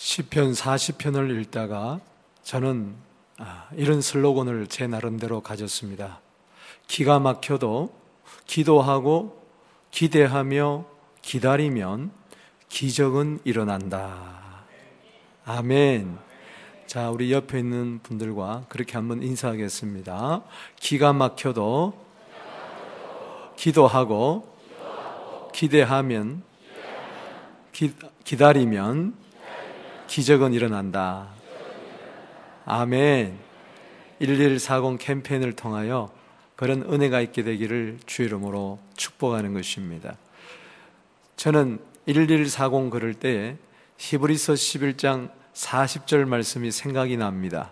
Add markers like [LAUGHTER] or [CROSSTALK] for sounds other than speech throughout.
시편 40편을 읽다가 저는 아, 이런 슬로건을 제 나름대로 가졌습니다. 기가 막혀도 기도하고 기대하며 기다리면 기적은 일어난다. 아멘. 자, 우리 옆에 있는 분들과 그렇게 한번 인사하겠습니다. 기가 막혀도 기도하고 기대하면 기, 기다리면 기적은 일어난다. 아멘. 1140 캠페인을 통하여 그런 은혜가 있게 되기를 주 이름으로 축복하는 것입니다. 저는 1140 그럴 때 히브리서 11장 40절 말씀이 생각이 납니다.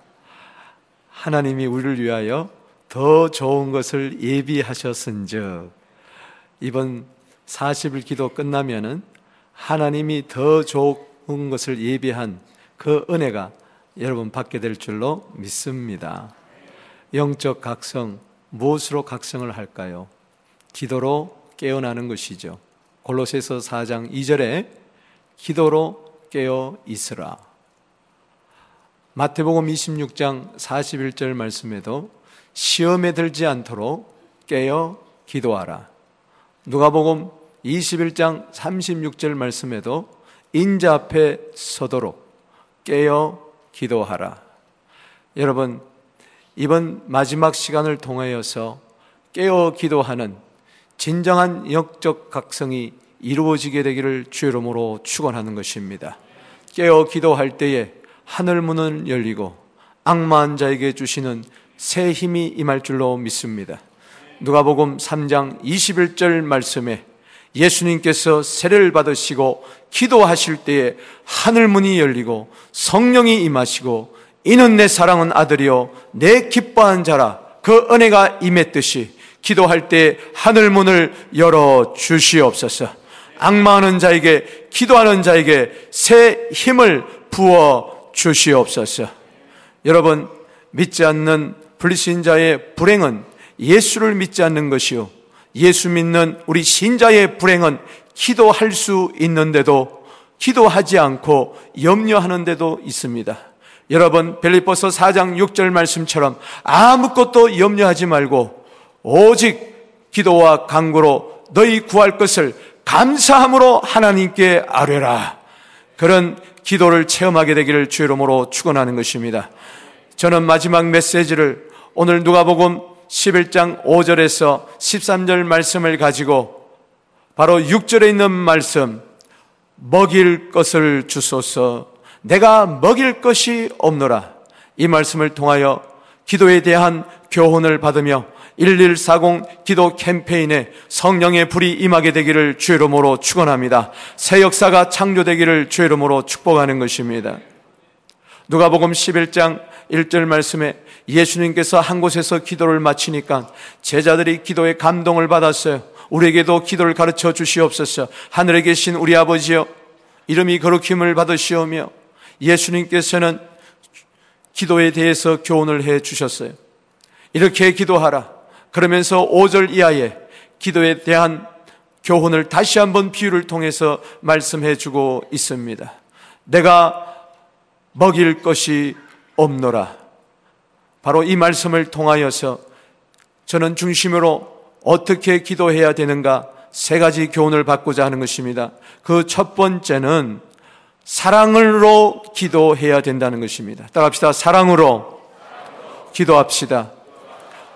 하나님이 우리를 위하여 더 좋은 것을 예비하셨은즉 이번 40일 기도 끝나면은 하나님이 더 좋 은 것을 예비한 그 은혜가 여러분 받게 될 줄로 믿습니다. 영적 각성, 무엇으로 각성을 할까요? 기도로 깨어나는 것이죠. 골로새서 4장 2절에 기도로 깨어 있으라. 마태복음 26장 41절 말씀에도 시험에 들지 않도록 깨어 기도하라. 누가복음 21장 36절 말씀에도 인자 앞에 서도록 깨어 기도하라. 여러분, 이번 마지막 시간을 통하여서 깨어 기도하는 진정한 영적 각성이 이루어지게 되기를 주 이름으로 축원하는 것입니다. 깨어 기도할 때에 하늘 문은 열리고 악마한 자에게 주시는 새 힘이 임할 줄로 믿습니다. 누가복음 3장 21절 말씀에 예수님께서 세례를 받으시고 기도하실 때에 하늘 문이 열리고 성령이 임하시고 이는 내 사랑은 아들이요 내 기뻐한 자라 그 은혜가 임했듯이 기도할 때 하늘 문을 열어 주시옵소서. 악마하는 자에게 기도하는 자에게 새 힘을 부어 주시옵소서. 여러분 믿지 않는 불신자의 불행은 예수를 믿지 않는 것이요 예수 믿는 우리 신자의 불행은 기도할 수 있는데도 기도하지 않고 염려하는데도 있습니다. 여러분 벨리포서 4장 6절 말씀처럼 아무것도 염려하지 말고 오직 기도와 간구로 너희 구할 것을 감사함으로 하나님께 아뢰라. 그런 기도를 체험하게 되기를 주 이름으로 축원하는 것입니다. 저는 마지막 메시지를 오늘 누가복음 11장 5절에서 13절 말씀을 가지고 바로 6절에 있는 말씀 먹일 것을 주소서 내가 먹일 것이 없노라 이 말씀을 통하여 기도에 대한 교훈을 받으며 1140 기도 캠페인에 성령의 불이 임하게 되기를 주 이름으로 축원합니다. 새 역사가 창조되기를 주 이름으로 축복하는 것입니다. 누가복음 11장 1절 말씀에 예수님께서 한 곳에서 기도를 마치니까 제자들이 기도에 감동을 받았어요. 우리에게도 기도를 가르쳐 주시옵소서. 하늘에 계신 우리 아버지여, 이름이 거룩힘을 받으시오며 예수님께서는 기도에 대해서 교훈을 해 주셨어요. 이렇게 기도하라. 그러면서 5절 이하에 기도에 대한 교훈을 다시 한번 비유를 통해서 말씀해 주고 있습니다. 내가 먹일 것이 없노라. 바로 이 말씀을 통하여서 저는 중심으로 어떻게 기도해야 되는가 세 가지 교훈을 받고자 하는 것입니다. 그 첫 번째는 사랑으로 기도해야 된다는 것입니다. 따라합시다. 사랑으로 기도합시다.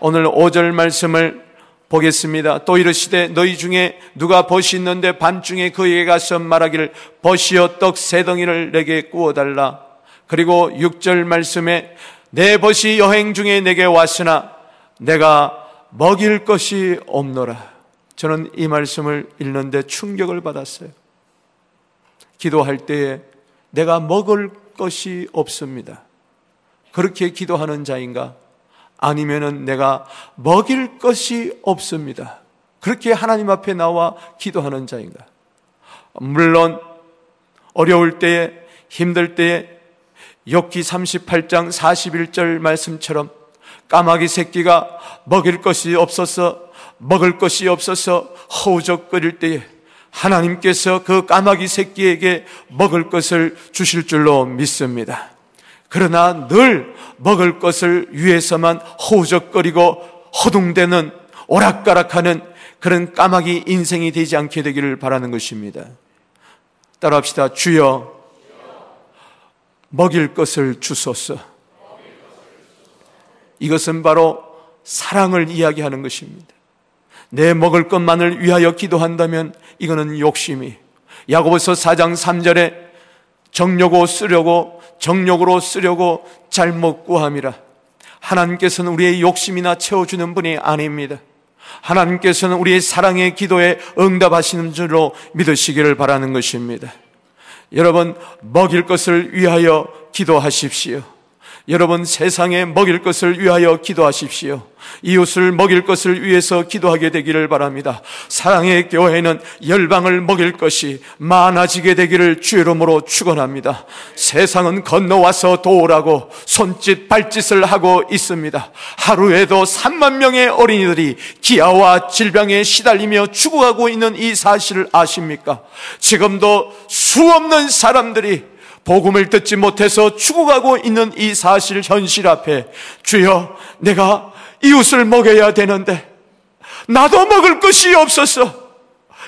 오늘 5절 말씀을 보겠습니다. 또 이르시되 너희 중에 누가 벗이 있는데 밤중에 그에게 가서 말하기를 벗이여 떡 세 덩이를 내게 구워달라. 그리고 6절 말씀에 내 벗이 여행 중에 내게 왔으나 내가 먹일 것이 없노라. 저는 이 말씀을 읽는데 충격을 받았어요. 기도할 때에 내가 먹을 것이 없습니다. 그렇게 기도하는 자인가? 아니면은 내가 먹일 것이 없습니다. 그렇게 하나님 앞에 나와 기도하는 자인가? 물론 어려울 때에 힘들 때에 욥기 38장 41절 말씀처럼 까마귀 새끼가 먹일 것이 없어서 먹을 것이 없어서 허우적거릴 때에 하나님께서 그 까마귀 새끼에게 먹을 것을 주실 줄로 믿습니다. 그러나 늘 먹을 것을 위해서만 허우적거리고 허둥대는 오락가락하는 그런 까마귀 인생이 되지 않게 되기를 바라는 것입니다. 따라합시다. 주여, 먹일 것을 주소서. 이것은 바로 사랑을 이야기하는 것입니다. 내 먹을 것만을 위하여 기도한다면 이거는 욕심이. 야고보서 4장 3절에 정욕으로 쓰려고 정욕으로 쓰려고 잘못 구함이라. 하나님께서는 우리의 욕심이나 채워주는 분이 아닙니다. 하나님께서는 우리의 사랑의 기도에 응답하시는 줄로 믿으시기를 바라는 것입니다. 여러분, 먹일 것을 위하여 기도하십시오. 여러분 세상에 먹일 것을 위하여 기도하십시오. 이웃을 먹일 것을 위해서 기도하게 되기를 바랍니다. 사랑의 교회는 열방을 먹일 것이 많아지게 되기를 주 이름으로 축원합니다. 세상은 건너와서 도우라고 손짓 발짓을 하고 있습니다. 하루에도 3만 명의 어린이들이 기아와 질병에 시달리며 죽어가고 있는 이 사실을 아십니까? 지금도 수없는 사람들이 복음을 듣지 못해서 죽어가고 있는 이 사실 현실 앞에 주여 내가 이웃을 먹여야 되는데 나도 먹을 것이 없어서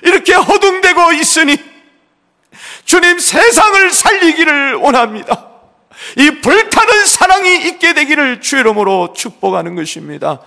이렇게 허둥대고 있으니 주님 세상을 살리기를 원합니다. 이 불타는 사랑이 있게 되기를 주 이름으로 축복하는 것입니다.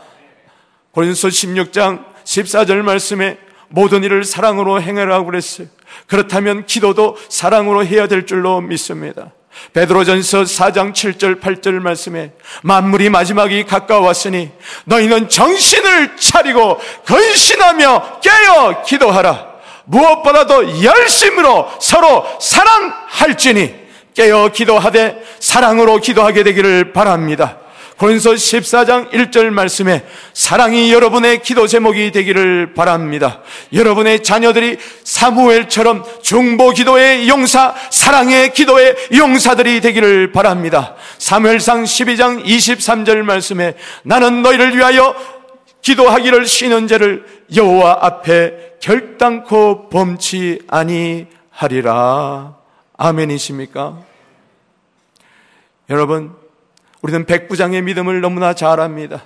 고린서 16장 14절 말씀에 모든 일을 사랑으로 행하라고 그랬어요. 그렇다면 기도도 사랑으로 해야 될 줄로 믿습니다. 베드로전서 4장 7절 8절 말씀에 만물이 마지막이 가까웠으니 너희는 정신을 차리고 근신하며 깨어 기도하라. 무엇보다도 열심으로 서로 사랑할지니 깨어 기도하되 사랑으로 기도하게 되기를 바랍니다. 고린서 14장 1절 말씀에 사랑이 여러분의 기도 제목이 되기를 바랍니다. 여러분의 자녀들이 사무엘처럼 중보 기도의 용사, 사랑의 기도의 용사들이 되기를 바랍니다. 사무엘상 12장 23절 말씀에 나는 너희를 위하여 기도하기를 쉬는 죄를 여호와 앞에 결단코 범치 아니하리라. 아멘이십니까? 여러분 우리는 백부장의 믿음을 너무나 잘 압니다.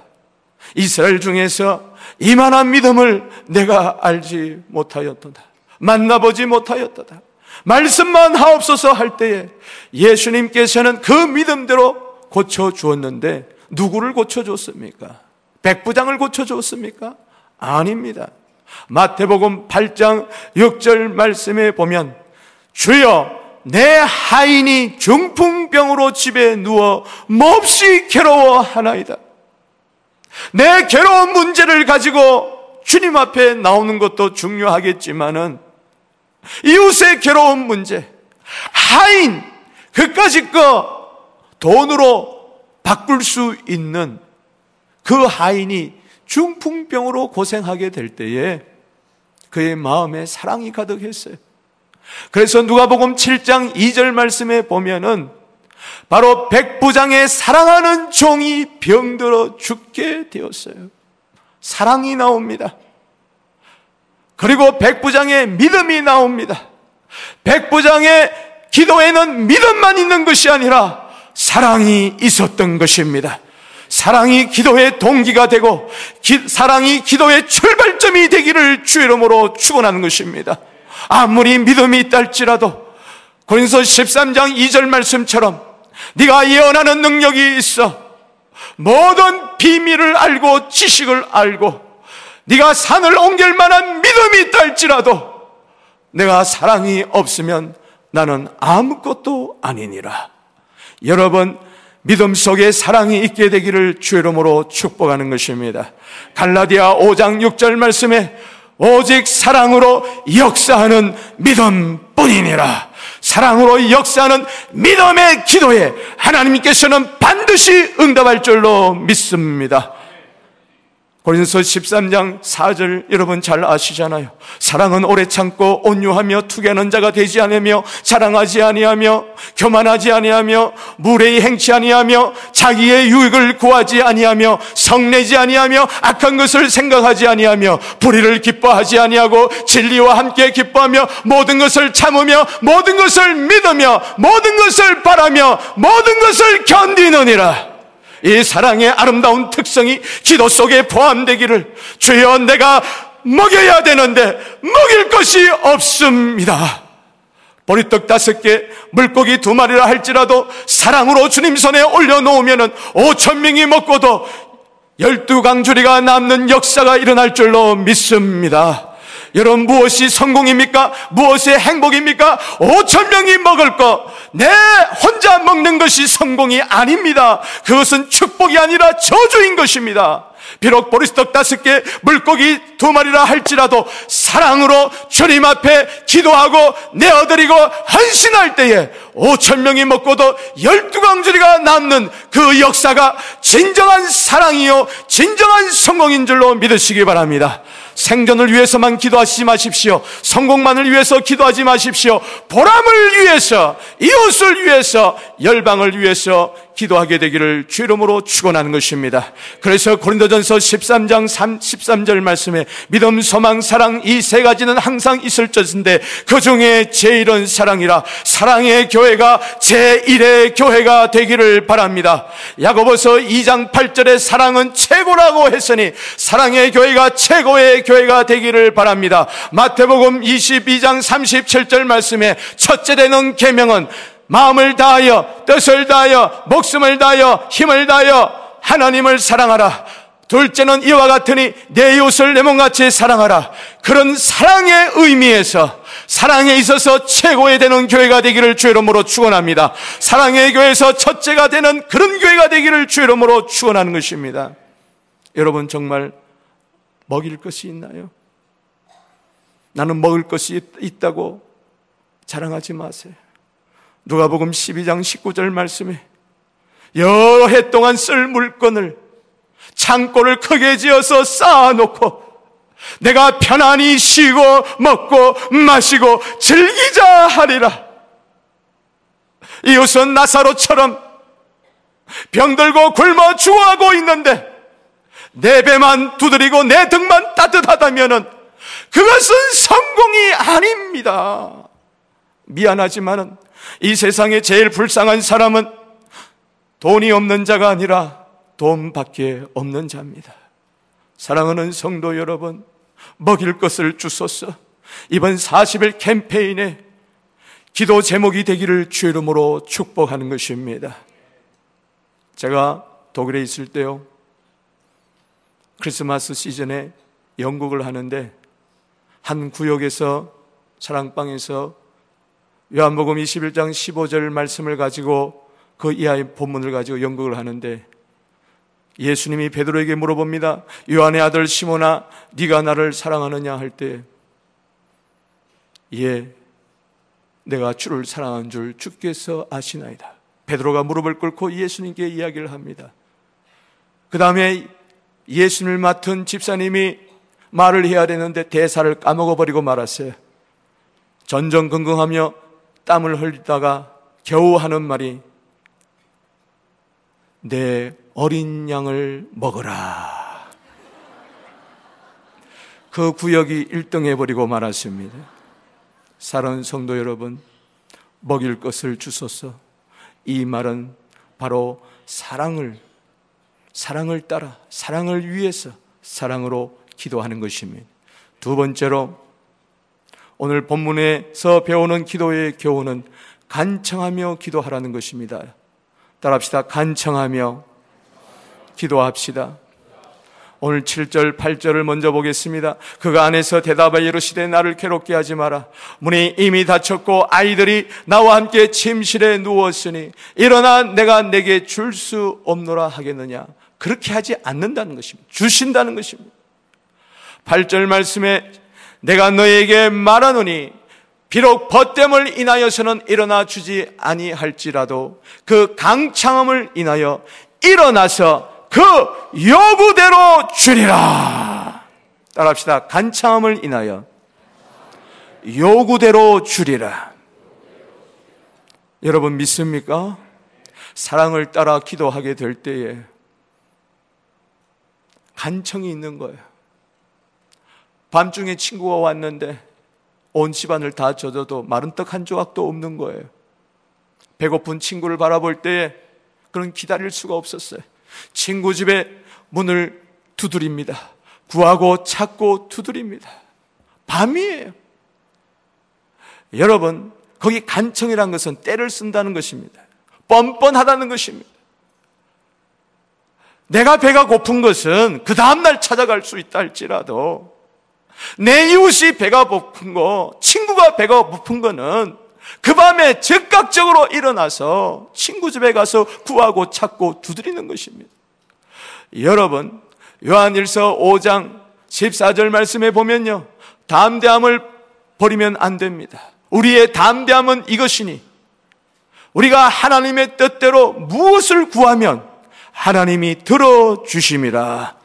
이스라엘 중에서 이만한 믿음을 내가 알지 못하였도다. 만나보지 못하였도다. 말씀만 하옵소서 할 때에 예수님께서는 그 믿음대로 고쳐주었는데 누구를 고쳐줬습니까? 백부장을 고쳐줬습니까? 아닙니다. 마태복음 8장 6절 말씀에 보면 주여 내 하인이 중풍병으로 집에 누워 몹시 괴로워하나이다. 내 괴로운 문제를 가지고 주님 앞에 나오는 것도 중요하겠지만은 이웃의 괴로운 문제, 하인, 그까짓 거 돈으로 바꿀 수 있는 그 하인이 중풍병으로 고생하게 될 때에 그의 마음에 사랑이 가득했어요. 그래서 누가복음 7장 2절 말씀에 보면은 바로 백부장의 사랑하는 종이 병들어 죽게 되었어요. 사랑이 나옵니다. 그리고 백부장의 믿음이 나옵니다. 백부장의 기도에는 믿음만 있는 것이 아니라 사랑이 있었던 것입니다. 사랑이 기도의 동기가 되고 기, 사랑이 기도의 출발점이 되기를 주 이름으로 축원하는 것입니다. 아무리 믿음이 있다 할지라도 고린서 13장 2절 말씀처럼 네가 예언하는 능력이 있어 모든 비밀을 알고 지식을 알고 네가 산을 옮길 만한 믿음이 있다 할지라도 내가 사랑이 없으면 나는 아무것도 아니니라. 여러분 믿음 속에 사랑이 있게 되기를 주 이름으로 축복하는 것입니다. 갈라디아 5장 6절 말씀에 오직 사랑으로 역사하는 믿음뿐이니라. 사랑으로 역사하는 믿음의 기도에 하나님께서는 반드시 응답할 줄로 믿습니다. 고린서 13장 4절 여러분 잘 아시잖아요. 사랑은 오래 참고 온유하며 투게는 자가 되지 않으며 자랑하지 아니하며 교만하지 아니하며 무례히 행치 아니하며 자기의 유익을 구하지 아니하며 성내지 아니하며 악한 것을 생각하지 아니하며 불의를 기뻐하지 아니하고 진리와 함께 기뻐하며 모든 것을 참으며 모든 것을 믿으며 모든 것을 바라며 모든 것을 견디느니라. 이 사랑의 아름다운 특성이 기도 속에 포함되기를 주여 내가 먹여야 되는데 먹일 것이 없습니다. 보리떡 다섯 개, 물고기 두 마리라 할지라도 사랑으로 주님 손에 올려놓으면 오천 명이 먹고도 열두 강주리가 남는 역사가 일어날 줄로 믿습니다. 여러분 무엇이 성공입니까? 무엇이 행복입니까? 5천 명이 먹을 것, 내 혼자 먹는 것이 성공이 아닙니다. 그것은 축복이 아니라 저주인 것입니다. 비록 보리스떡 다섯 개, 물고기 두 마리라 할지라도 사랑으로 주님 앞에 기도하고 내어드리고 헌신할 때에 5천 명이 먹고도 열두 강주리가 남는 그 역사가 진정한 사랑이요, 진정한 성공인 줄로 믿으시기 바랍니다. 생존을 위해서만 기도하지 마십시오. 성공만을 위해서 기도하지 마십시오. 보람을 위해서, 이웃을 위해서, 열방을 위해서 기도하게 되기를 주 이름으로 축원하는 것입니다. 그래서 고린도전서 13장 3, 13절 말씀에 믿음, 소망, 사랑 이 세 가지는 항상 있을 것인데 그 중에 제일은 사랑이라 사랑의 교회가 제1의 교회가 되기를 바랍니다. 야고보서 2장 8절에 사랑은 최고라고 했으니 사랑의 교회가 최고의 교회가 되기를 바랍니다. 마태복음 22장 37절 말씀에 첫째 되는 계명은 마음을 다하여 뜻을 다하여 목숨을 다하여 힘을 다하여 하나님을 사랑하라. 둘째는 이와 같으니 내 이웃을 내 몸같이 사랑하라. 그런 사랑의 의미에서 사랑에 있어서 최고의 되는 교회가 되기를 주 이름으로 축원합니다. 사랑의 교회에서 첫째가 되는 그런 교회가 되기를 주 이름으로 축원하는 것입니다. 여러분 정말 먹일 것이 있나요? 나는 먹을 것이 있다고 자랑하지 마세요. 누가복음 12장 19절 말씀에 여러 해 동안 쓸 물건을 창고를 크게 지어서 쌓아놓고 내가 편안히 쉬고 먹고 마시고 즐기자 하리라. 이웃은 나사로처럼 병들고 굶어 죽어가고 있는데 내 배만 두드리고 내 등만 따뜻하다면은 그것은 성공이 아닙니다. 미안하지만은 이 세상에 제일 불쌍한 사람은 돈이 없는 자가 아니라 돈밖에 없는 자입니다. 사랑하는 성도 여러분, 먹일 것을 주소서. 이번 40일 캠페인에 기도 제목이 되기를 주 이름으로 축복하는 것입니다. 제가 독일에 있을 때요, 크리스마스 시즌에 연극을 하는데 한 구역에서 사랑방에서 요한복음 21장 15절 말씀을 가지고 그 이하의 본문을 가지고 연극을 하는데 예수님이 베드로에게 물어봅니다. 요한의 아들 시모나 네가 나를 사랑하느냐 할 때 예, 내가 주를 사랑한 줄 주께서 아시나이다. 베드로가 무릎을 꿇고 예수님께 이야기를 합니다. 그 다음에 예수님을 맡은 집사님이 말을 해야 되는데 대사를 까먹어버리고 말았어요. 전전긍긍하며 땀을 흘리다가 겨우 하는 말이 내 어린 양을 먹어라. 그 구역이 1등 해버리고 말았습니다. 사랑하는 성도 여러분, 먹일 것을 주소서. 이 말은 바로 사랑을, 사랑을 따라, 사랑을 위해서, 사랑으로 기도하는 것입니다. 두 번째로, 오늘 본문에서 배우는 기도의 교훈은 간청하며 기도하라는 것입니다. 따라합시다. 간청하며 기도합시다. 오늘 7절, 8절을 먼저 보겠습니다. 그가 안에서 대답하여 이르시되 나를 괴롭게 하지 마라. 문이 이미 닫혔고 아이들이 나와 함께 침실에 누웠으니 일어나 내가 내게 줄 수 없노라 하겠느냐. 그렇게 하지 않는다는 것입니다. 주신다는 것입니다. 8절 말씀에 내가 너에게 말하노니 비록 벗됨을 인하여서는 일어나 주지 아니할지라도 그 강창함을 인하여 일어나서 그 요구대로 주리라. 따라합시다. 간창함을 인하여 요구대로 주리라. 여러분 믿습니까? 사랑을 따라 기도하게 될 때에 간청이 있는 거예요. 밤중에 친구가 왔는데 온 집안을 다 젖어도 마른 떡 한 조각도 없는 거예요. 배고픈 친구를 바라볼 때에 그런 기다릴 수가 없었어요. 친구 집에 문을 두드립니다. 구하고 찾고 두드립니다. 밤이에요. 여러분, 거기 간청이란 것은 때를 쓴다는 것입니다. 뻔뻔하다는 것입니다. 내가 배가 고픈 것은 그 다음날 찾아갈 수 있다 할지라도 내 이웃이 배가 고픈 거, 친구가 배가 고픈 거는 그 밤에 즉각적으로 일어나서 친구 집에 가서 구하고 찾고 두드리는 것입니다. 여러분, 요한일서 5장 14절 말씀에 보면요. 담대함을 버리면 안 됩니다. 우리의 담대함은 이것이니 우리가 하나님의 뜻대로 무엇을 구하면 하나님이 들어주심이라.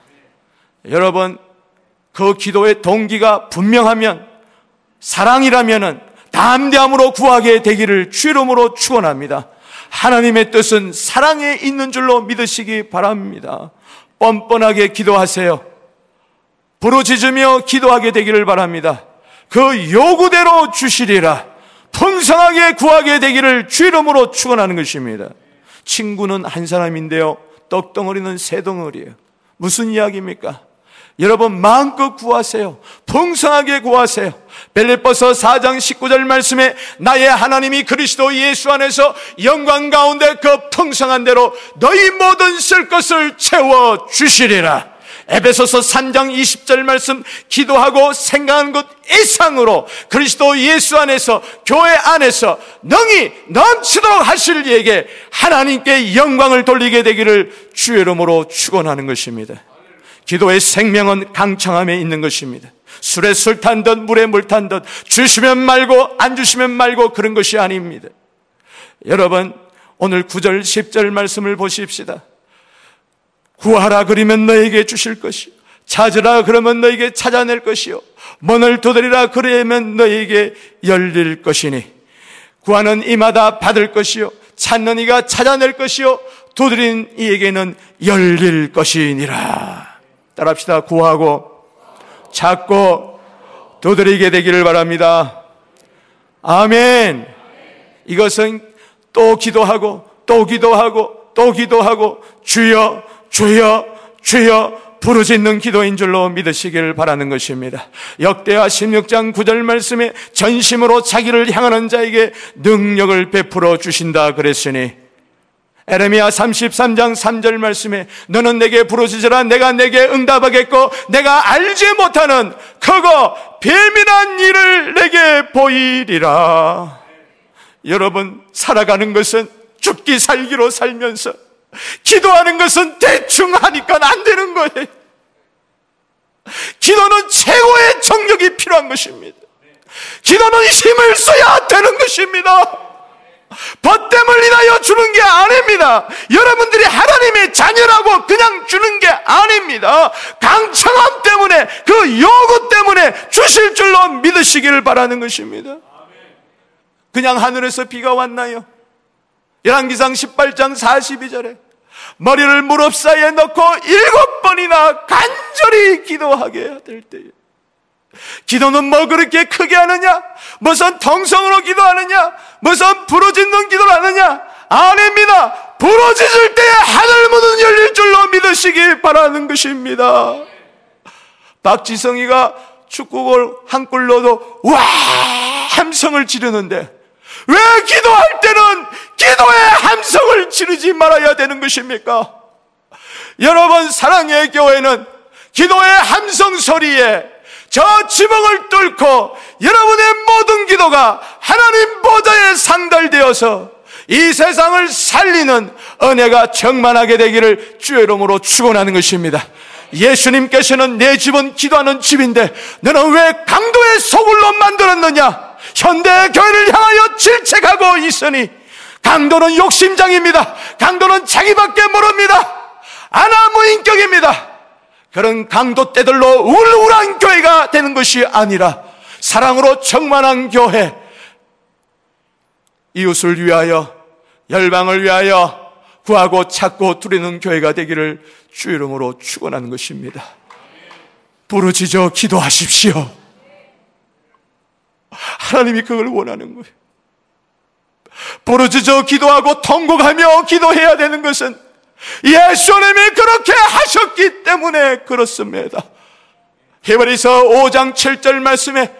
여러분, 그 기도의 동기가 분명하면 사랑이라면은 담대함으로 구하게 되기를 주이름으로 축원합니다. 하나님의 뜻은 사랑에 있는 줄로 믿으시기 바랍니다. 뻔뻔하게 기도하세요. 부르짖으며 기도하게 되기를 바랍니다. 그 요구대로 주시리라. 풍성하게 구하게 되기를 주 이름으로 축원하는 것입니다. 친구는 한 사람인데요. 떡덩어리는 세 덩어리예요. 무슨 이야기입니까? 여러분 마음껏 구하세요. 풍성하게 구하세요. 벨리버서 4장 19절 말씀에 나의 하나님이 그리스도 예수 안에서 영광 가운데 그 풍성한 대로 너희 모든 쓸 것을 채워 주시리라. 에베소서 3장 20절 말씀 기도하고 생각한 것 이상으로 그리스도 예수 안에서 교회 안에서 능히 넘치도록 하실 이에게 하나님께 영광을 돌리게 되기를 주의 이름으로 축원하는 것입니다. 기도의 생명은 강창함에 있는 것입니다. 술에 술 탄듯 물에 물 탄듯 주시면 말고 안 주시면 말고 그런 것이 아닙니다. 여러분 오늘 9절 10절 말씀을 보십시다. 구하라 그러면 너에게 주실 것이요 찾으라 그러면 너에게 찾아낼 것이요 문을 두드리라 그러면 너에게 열릴 것이니 구하는 이마다 받을 것이요 찾는 이가 찾아낼 것이요 두드린 이에게는 열릴 것이니라. 따라합시다. 구하고 찾고 두드리게 되기를 바랍니다. 아멘. 이것은 또 기도하고 또 기도하고 또 기도하고 주여 주여 주여 부르짖는 기도인 줄로 믿으시길 바라는 것입니다. 역대하 16장 9절 말씀에 전심으로 자기를 향하는 자에게 능력을 베풀어 주신다 그랬으니 에레미야 33장 3절 말씀에 너는 내게 부르짖으라 내가 내게 응답하겠고 내가 알지 못하는 그거 비밀한 일을 내게 보이리라. 여러분 살아가는 것은 죽기 살기로 살면서 기도하는 것은 대충 하니까 안 되는 거예요. 기도는 최고의 정력이 필요한 것입니다. 기도는 힘을 써야 되는 것입니다. 벗됨을 인하여 주는 게 아닙니다. 여러분들이 하나님의 자녀라고 그냥 주는 게 아닙니다. 강청함 때문에 그 요구 때문에 주실 줄로 믿으시기를 바라는 것입니다. 그냥 하늘에서 비가 왔나요? 열왕기상 18장 42절에 머리를 무릎 사이에 넣고 일곱 번이나 간절히 기도하게 될 때에 기도는 뭐 그렇게 크게 하느냐? 무슨 통성으로 기도하느냐? 무슨 부러짓는 기도를 하느냐? 아닙니다. 부러지을 때에 하늘 문은 열릴 줄로 믿으시기 바라는 것입니다. 박지성이가 축구골 한 골 넣어도 와 함성을 지르는데 왜 기도할 때는 기도의 함성을 지르지 말아야 되는 것입니까? 여러분 사랑의 교회는 기도의 함성 소리에 저 지붕을 뚫고 여러분의 모든 기도가 하나님 보좌에 상달되어서 이 세상을 살리는 은혜가 충만하게 되기를 주의 이름으로 축원하는 것입니다. 예수님께서는 내 집은 기도하는 집인데 너는 왜 강도의 소굴로 만들었느냐? 현대 교회를 향하여 질책하고 있으니 강도는 욕심장입니다. 강도는 자기밖에 모릅니다. 아나무인격입니다. 그런 강도 때들로 우울한 교회가 되는 것이 아니라 사랑으로 충만한 교회, 이웃을 위하여, 열방을 위하여 구하고 찾고 두리는 교회가 되기를 주 이름으로 축원하는 것입니다. 부르짖어 기도하십시오. 하나님이 그걸 원하는 거예요. 부르짖어 기도하고 통곡하며 기도해야 되는 것은 예수님이 그렇게 하셨기 때문에 그렇습니다. 히브리서 5장 7절 말씀에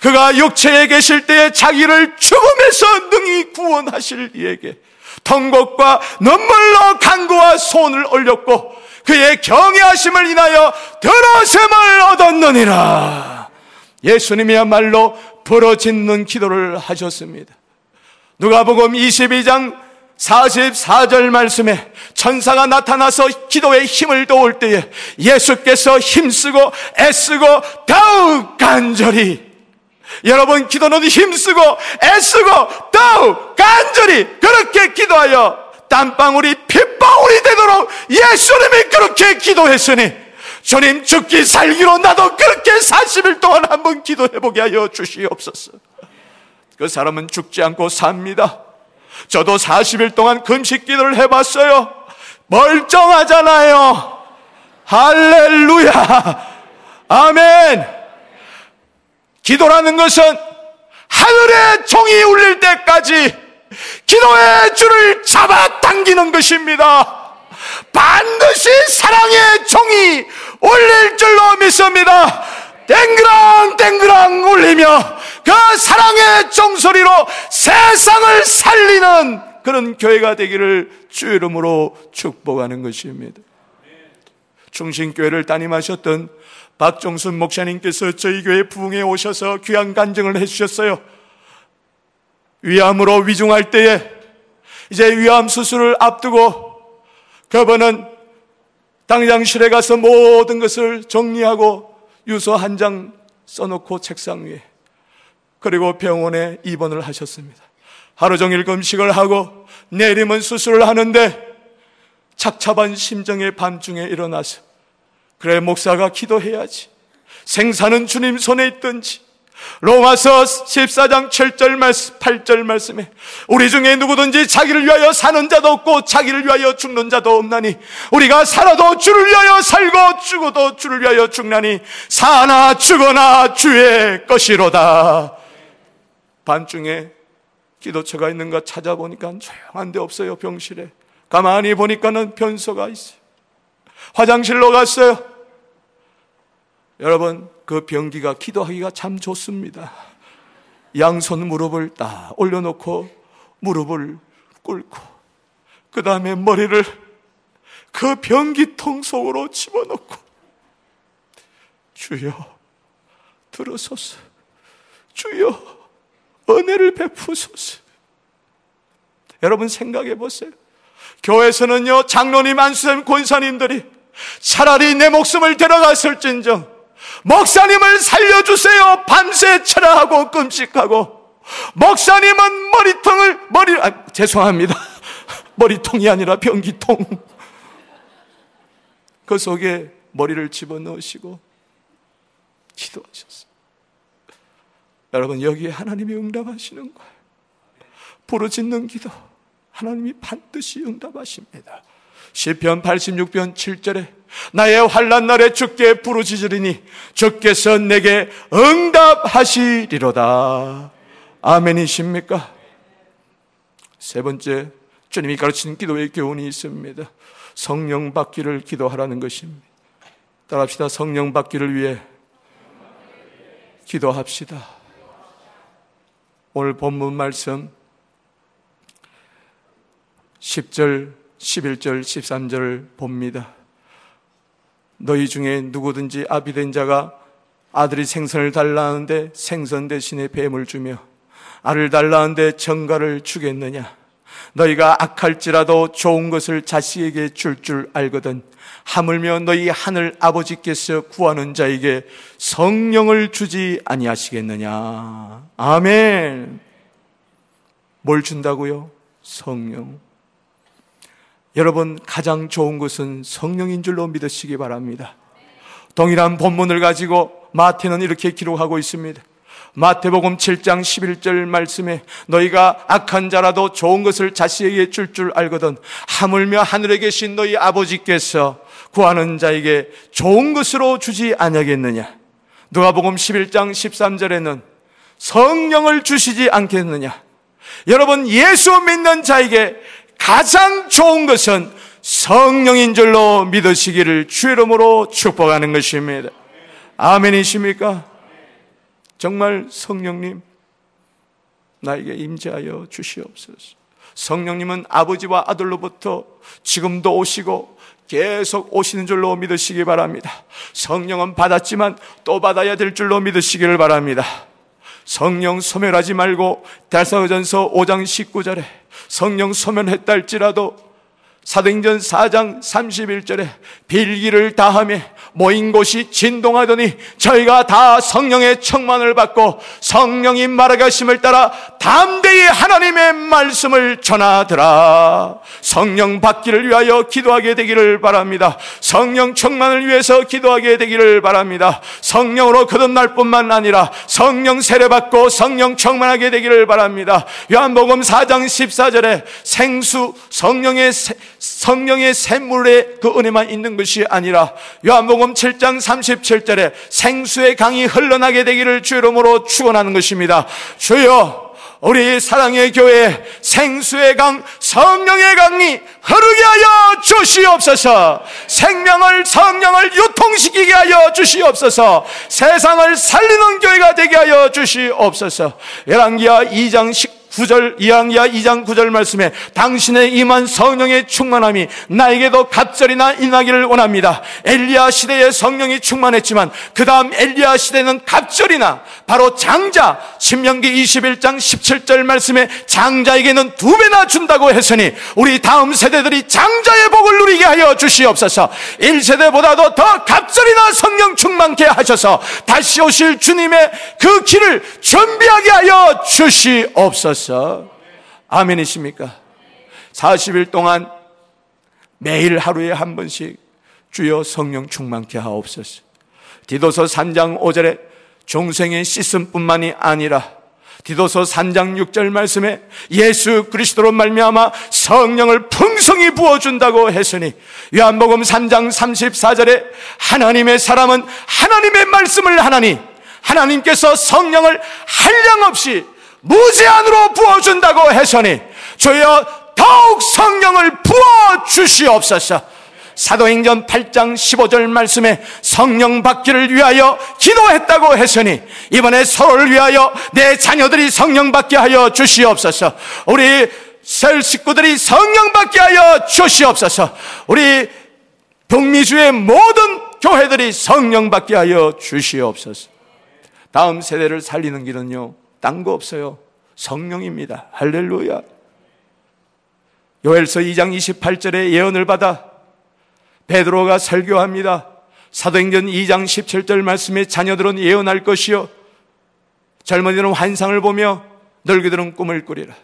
그가 육체에 계실 때에 자기를 죽음에서 능히 구원하실 이에게 통곡과 눈물로 간구와 손을 올렸고 그의 경외하심을 인하여 들어셈을 얻었느니라. 예수님이야말로 부러짓는 기도를 하셨습니다. 누가복음 22장 44절 말씀에 천사가 나타나서 기도에 힘을 도울 때에 예수께서 힘쓰고 애쓰고 더욱 간절히 여러분 기도는 힘쓰고 애쓰고 더욱 간절히 그렇게 기도하여 땀방울이 핏방울이 되도록 예수님이 그렇게 기도했으니 주님 죽기 살기로 나도 그렇게 40일 동안 한번 기도해보게 하여 주시옵소서. 그 사람은 죽지 않고 삽니다 저도 40일 동안 금식 기도를 해봤어요 멀쩡하잖아요 할렐루야 아멘 기도라는 것은 하늘의 종이 울릴 때까지 기도의 줄을 잡아당기는 것입니다. 반드시 사랑의 종이 울릴 줄로 믿습니다. 땡그랑 땡그랑 울리며 그 사랑의 종소리로 세상을 살리는 그런 교회가 되기를 주 이름으로 축복하는 것입니다. 중심교회를 따님하셨던 박종순 목사님께서 저희 교회 부흥에 오셔서 귀한 간증을 해주셨어요. 위암으로 위중할 때에 이제 위암 수술을 앞두고 그분은 당장실에 가서 모든 것을 정리하고 유서 한 장 써놓고 책상 위에 그리고 병원에 입원을 하셨습니다. 하루 종일 금식을 하고 내림은 수술을 하는데 착잡한 심정의 밤중에 일어나서 그래 목사가 기도해야지 생사는 주님 손에 있든지 로마서 14장 7절 말씀, 8절 말씀에 우리 중에 누구든지 자기를 위하여 사는 자도 없고 자기를 위하여 죽는 자도 없나니 우리가 살아도 주를 위하여 살고 죽어도 주를 위하여 죽나니 사나 죽어나 주의 것이로다. 밤중에 기도처가 있는가 찾아보니까 조용한 데 없어요 병실에. 가만히 보니까는 변소가 있어요. 화장실로 갔어요. 여러분 그 병기가 기도하기가 참 좋습니다. 양손 무릎을 딱 올려놓고 무릎을 꿇고 그 다음에 머리를 그 변기통 속으로 집어넣고 주여 들어서서 주여 은혜를 베푸소서 여러분 생각해 보세요. 교회에서는요 장로님 안수님 권사님들이 차라리 내 목숨을 데려갔을진정 목사님을 살려주세요. 밤새 철야하고 끔찍하고. 목사님은 머리통을, 머리, 아, 죄송합니다. [LAUGHS] 머리통이 아니라 변기통. 그 속에 머리를 집어넣으시고 기도하셨어요. 여러분, 여기에 하나님이 응답하시는 거예요. 부르짖는 기도. 하나님이 반드시 응답하십니다. 시편 86편 7절에 나의 환란 날에 주께 부르짖으리니 주께서 내게 응답하시리로다. 아멘이십니까? 세 번째 주님이 가르치는 기도의 교훈이 있습니다. 성령 받기를 기도하라는 것입니다. 따라합시다. 성령 받기를 위해 기도합시다. 오늘 본문 말씀 10절 11절, 13절을 봅니다. 너희 중에 누구든지 아비 된 자가 아들이 생선을 달라하는데 생선 대신에 뱀을 주며 알을 달라하는데 정가를 주겠느냐? 너희가 악할지라도 좋은 것을 자식에게 줄줄 줄 알거든. 하물며 너희 하늘 아버지께서 구하는 자에게 성령을 주지 아니하시겠느냐? 아멘. 뭘 준다고요? 성령. 여러분 가장 좋은 것은 성령인 줄로 믿으시기 바랍니다. 동일한 본문을 가지고 마태는 이렇게 기록하고 있습니다. 마태복음 7장 11절 말씀에 너희가 악한 자라도 좋은 것을 자식에게 줄줄 줄 알거든 하물며 하늘에 계신 너희 아버지께서 구하는 자에게 좋은 것으로 주지 아니하겠느냐 누가복음 11장 13절에는 성령을 주시지 않겠느냐 여러분 예수 믿는 자에게 가장 좋은 것은 성령인 줄로 믿으시기를 주의 이름으로 축복하는 것입니다 아멘이십니까? 정말 성령님 나에게 임재하여 주시옵소서. 성령님은 아버지와 아들로부터 지금도 오시고 계속 오시는 줄로 믿으시기 바랍니다. 성령은 받았지만 또 받아야 될 줄로 믿으시기를 바랍니다. 성령 소멸하지 말고 대사전서 5장 19절에 성령 소멸했다 할지라도 사도행전 4장 31절에 빌기를 다하며 모인 곳이 진동하더니 저희가 다 성령의 청만을 받고 성령이 말하가심을 따라 담대히 하나님의 말씀을 전하더라. 성령 받기를 위하여 기도하게 되기를 바랍니다. 성령 청만을 위해서 기도하게 되기를 바랍니다. 성령으로 거듭날 뿐만 아니라 성령 세례 받고 성령 청만하게 되기를 바랍니다. 요한복음 4장 14절에 생수 성령의 세, 성령의 샘물에 그 은혜만 있는 것이 아니라 요한복음 7장 37절에 생수의 강이 흘러나게 되기를 주 이름으로 축원하는 것입니다. 주여 우리 사랑의 교회 생수의 강, 성령의 강이 흐르게 하여 주시옵소서. 생명을 성령을 유통시키게 하여 주시옵소서. 세상을 살리는 교회가 되게 하여 주시옵소서. 열왕기하 2장 19 9절 이왕이야 2장 9절 말씀에 당신의 임한 성령의 충만함이 나에게도 갑절이나 임하기를 원합니다. 엘리야 시대에 성령이 충만했지만 그 다음 엘리야 시대는 갑절이나 바로 장자 신명기 21장 17절 말씀에 장자에게는 두 배나 준다고 했으니 우리 다음 세대들이 장자의 복을 누리게 하여 주시옵소서 1세대보다도 더 갑절이나 성령 충만케 하셔서 다시 오실 주님의 그 길을 준비하게 하여 주시옵소서 주셔서 아멘이십니까? 40일 동안 매일 하루에 한 번씩 주여 성령 충만케 하옵소서. 디도서 3장 5절에 종생의 씻음뿐만이 아니라 디도서 3장 6절 말씀에 예수 그리스도로 말미암아 성령을 풍성히 부어 준다고 했으니 요한복음 3장 34절에 하나님의 사람은 하나님의 말씀을 하나니 하나님께서 성령을 한량없이 무제한으로 부어준다고 해서니 주여 더욱 성령을 부어 주시옵소서. 사도행전 8장 15절 말씀에 성령 받기를 위하여 기도했다고 했으니 이번에 서로를 위하여 내 자녀들이 성령 받게 하여 주시옵소서. 우리 셀 식구들이 성령 받게 하여 주시옵소서. 우리 북미주의 모든 교회들이 성령 받게 하여 주시옵소서. 다음 세대를 살리는 길은요. 딴 거 없어요. 성령입니다. 할렐루야. 요엘서 2장 28절에 예언을 받아 베드로가 설교합니다. 사도행전 2장 17절 말씀에 자녀들은 예언할 것이요. 젊은이들은 환상을 보며 늙이들은 꿈을 꾸리라.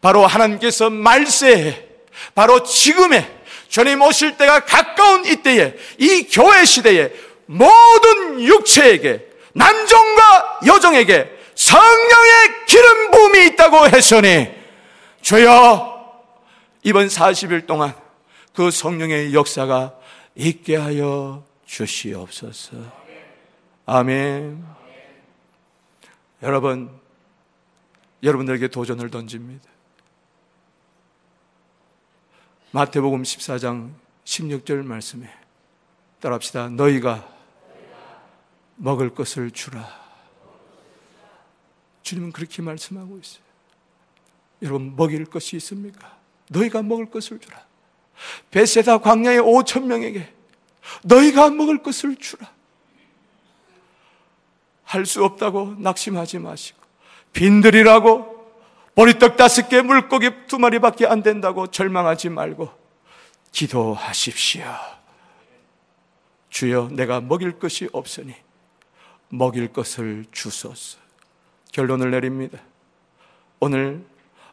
바로 하나님께서 말세에 바로 지금에 주님 오실 때가 가까운 이때에 이 교회 시대에 모든 육체에게 남종과 여종에게 성령의 기름 부음이 있다고 했으니 주여 이번 40일 동안 그 성령의 역사가 있게 하여 주시옵소서. 아멘. 여러분, 여러분들에게 도전을 던집니다. 마태복음 14장 16절 말씀에 따라합시다. 너희가 먹을 것을 주라. 주님은 그렇게 말씀하고 있어요. 여러분 먹일 것이 있습니까? 너희가 먹을 것을 주라. 베세다 광야의 5천 명에게 너희가 먹을 것을 주라. 할 수 없다고 낙심하지 마시고 빈들이라고 보리떡 다섯 개 물고기 두 마리밖에 안 된다고 절망하지 말고 기도하십시오. 주여 내가 먹일 것이 없으니 먹일 것을 주소서. 결론을 내립니다. 오늘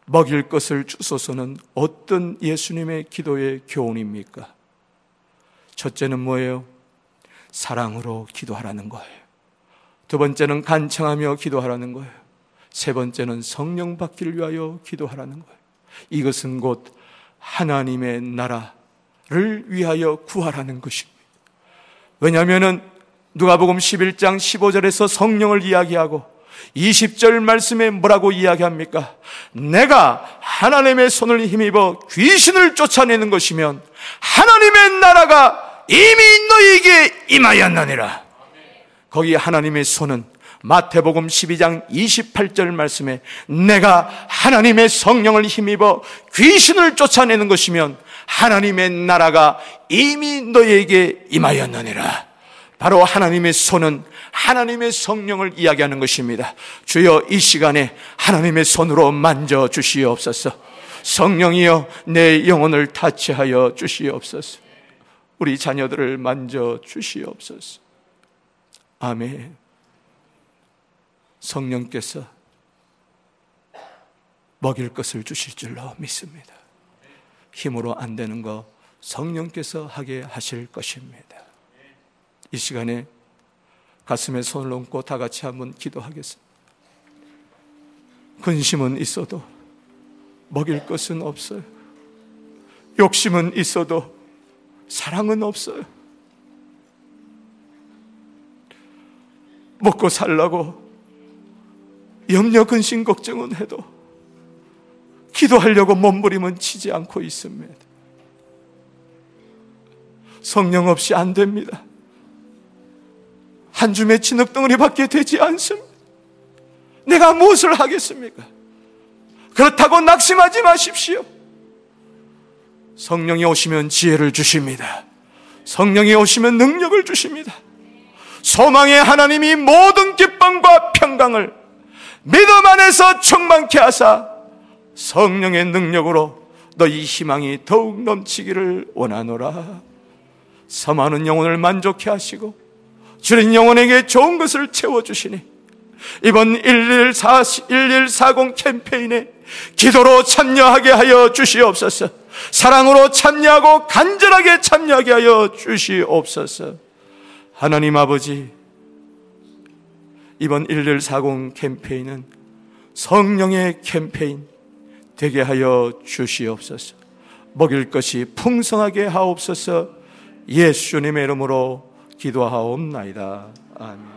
먹일 것을 주소서는 어떤 예수님의 기도의 교훈입니까? 첫째는 뭐예요? 사랑으로 기도하라는 거예요. 두 번째는 간청하며 기도하라는 거예요. 세 번째는 성령 받기를 위하여 기도하라는 거예요. 이것은 곧 하나님의 나라를 위하여 구하라는 것입니다. 왜냐하면 누가복음 11장 15절에서 성령을 이야기하고 20절 말씀에 뭐라고 이야기합니까? 내가 하나님의 손을 힘입어 귀신을 쫓아내는 것이면 하나님의 나라가 이미 너에게 임하였느니라. 거기 하나님의 손은 마태복음 12장 28절 말씀에 내가 하나님의 성령을 힘입어 귀신을 쫓아내는 것이면 하나님의 나라가 이미 너에게 임하였느니라. 바로 하나님의 손은 하나님의 성령을 이야기하는 것입니다. 주여 이 시간에 하나님의 손으로 만져 주시옵소서. 성령이여 내 영혼을 타치하여 주시옵소서. 우리 자녀들을 만져 주시옵소서. 아멘. 성령께서 먹일 것을 주실 줄로 믿습니다. 힘으로 안 되는 거 성령께서 하게 하실 것입니다. 이 시간에 가슴에 손을 얹고 다 같이 한번 기도하겠습니다. 근심은 있어도 먹일 것은 없어요. 욕심은 있어도 사랑은 없어요. 먹고 살라고 염려, 근심, 걱정은 해도 기도하려고 몸부림은 치지 않고 있습니다. 성령 없이 안 됩니다. 한 줌의 진흙덩어리밖에 되지 않습니다. 내가 무엇을 하겠습니까? 그렇다고 낙심하지 마십시오. 성령이 오시면 지혜를 주십니다. 성령이 오시면 능력을 주십니다. 소망의 하나님이 모든 기쁨과 평강을 믿음 안에서 충만케 하사 성령의 능력으로 너희 희망이 더욱 넘치기를 원하노라. 사하는 영혼을 만족해 하시고 주린 영혼에게 좋은 것을 채워주시니 이번 1140, 1140 캠페인에 기도로 참여하게 하여 주시옵소서 사랑으로 참여하고 간절하게 참여하게 하여 주시옵소서 하나님 아버지 이번 1140 캠페인은 성령의 캠페인 되게 하여 주시옵소서. 먹일 것이 풍성하게 하옵소서. 예수님의 이름으로 기도하옵나이다. 아멘.